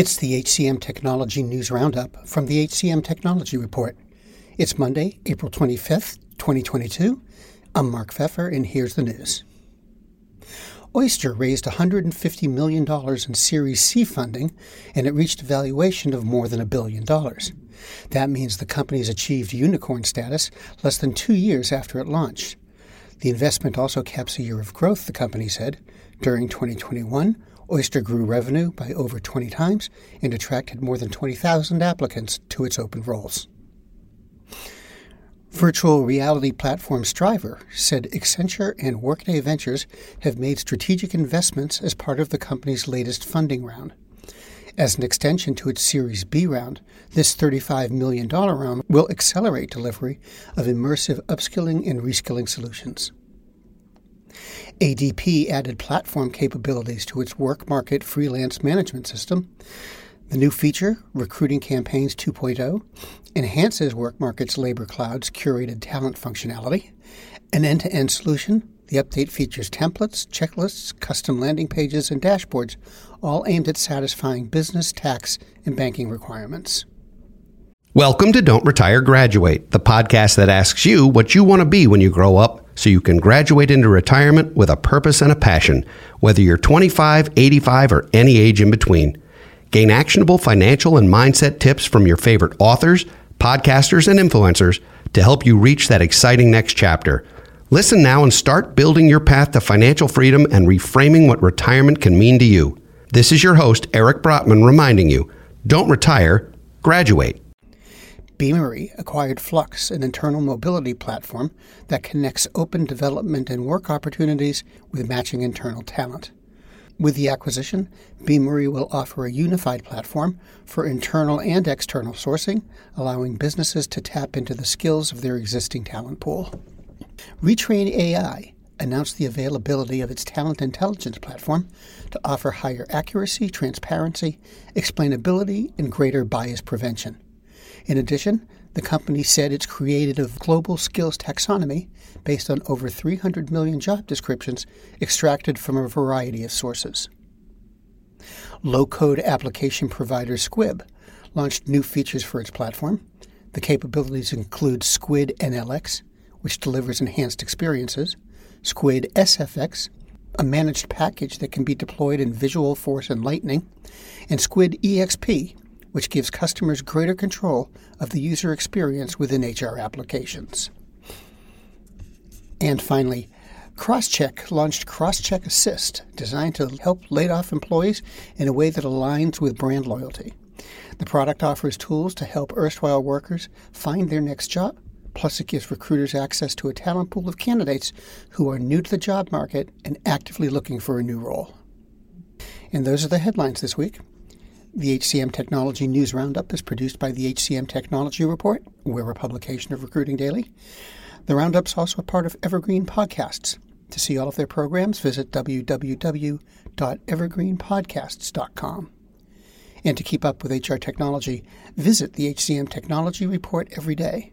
It's the HCM Technology News Roundup from the HCM Technology Report. It's Monday, April 25th, 2022. I'm Mark Feffer, and here's the news. Oyster raised $150 million in Series C funding, and it reached a valuation of more than a billion dollars. That means the company's achieved unicorn status less than two years after it launched. The investment also caps a year of growth, the company said. During 2021, Oyster grew revenue by over 20 times and attracted more than 20,000 applicants to its open roles. Virtual reality platform Strivr said Accenture and Workday Ventures have made strategic investments as part of the company's latest funding round. As an extension to its Series B round, this $35 million round will accelerate delivery of immersive upskilling and reskilling solutions. ADP added platform capabilities to its WorkMarket freelance management system. The new feature, Recruiting Campaigns 2.0, enhances WorkMarket's Labor Cloud's curated talent functionality. An end to end solution, the update features templates, checklists, custom landing pages, and dashboards, all aimed at satisfying business, tax, and banking requirements. Welcome to Don't Retire Graduate, the podcast that asks you what you want to be when you grow up so you can graduate into retirement with a purpose and a passion, whether you're 25, 85, or any age in between. Gain actionable financial and mindset tips from your favorite authors, podcasters, and influencers to help you reach that exciting next chapter. Listen now and start building your path to financial freedom and reframing what retirement can mean to you. This is your host, Eric Brotman, reminding you don't retire, graduate. Beamery acquired Flux, an internal mobility platform that connects open development and work opportunities with matching internal talent. With the acquisition, Beamery will offer a unified platform for internal and external sourcing, allowing businesses to tap into the skills of their existing talent pool. Retrain AI announced the availability of its talent intelligence platform to offer higher accuracy, transparency, explainability, and greater bias prevention. In addition, the company said it's created a global skills taxonomy based on over 300 million job descriptions extracted from a variety of sources. Low code application provider Skuid launched new features for its platform. The capabilities include Skuid NLX, which delivers enhanced experiences, Skuid SFX, a managed package that can be deployed in Visualforce and Lightning, and Skuid EXP, which gives customers greater control of the user experience within HR applications. And finally, Crosscheck launched Crosscheck Assist, designed to help laid off employees in a way that aligns with brand loyalty. The product offers tools to help erstwhile workers find their next job, plus, it gives recruiters access to a talent pool of candidates who are new to the job market and actively looking for a new role. And those are the headlines this week. The HCM Technology News Roundup is produced by the HCM Technology Report. We're a publication of Recruiting Daily. The Roundup's also a part of Evergreen Podcasts. To see all of their programs, visit www.evergreenpodcasts.com. And to keep up with HR technology, visit the HCM Technology Report every day.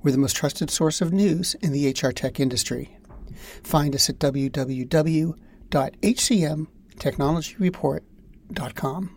We're the most trusted source of news in the HR tech industry. Find us at www.hcmtechnologyreport.com.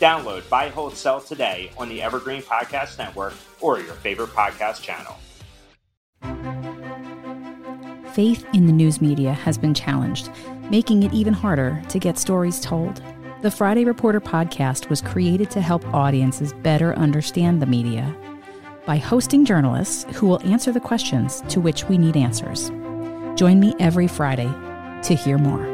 Download Buy, Hold, Sell today on the Evergreen Podcast Network or your favorite podcast channel. Faith in the news media has been challenged, making it even harder to get stories told. The Friday Reporter podcast was created to help audiences better understand the media by hosting journalists who will answer the questions to which we need answers. Join me every Friday to hear more.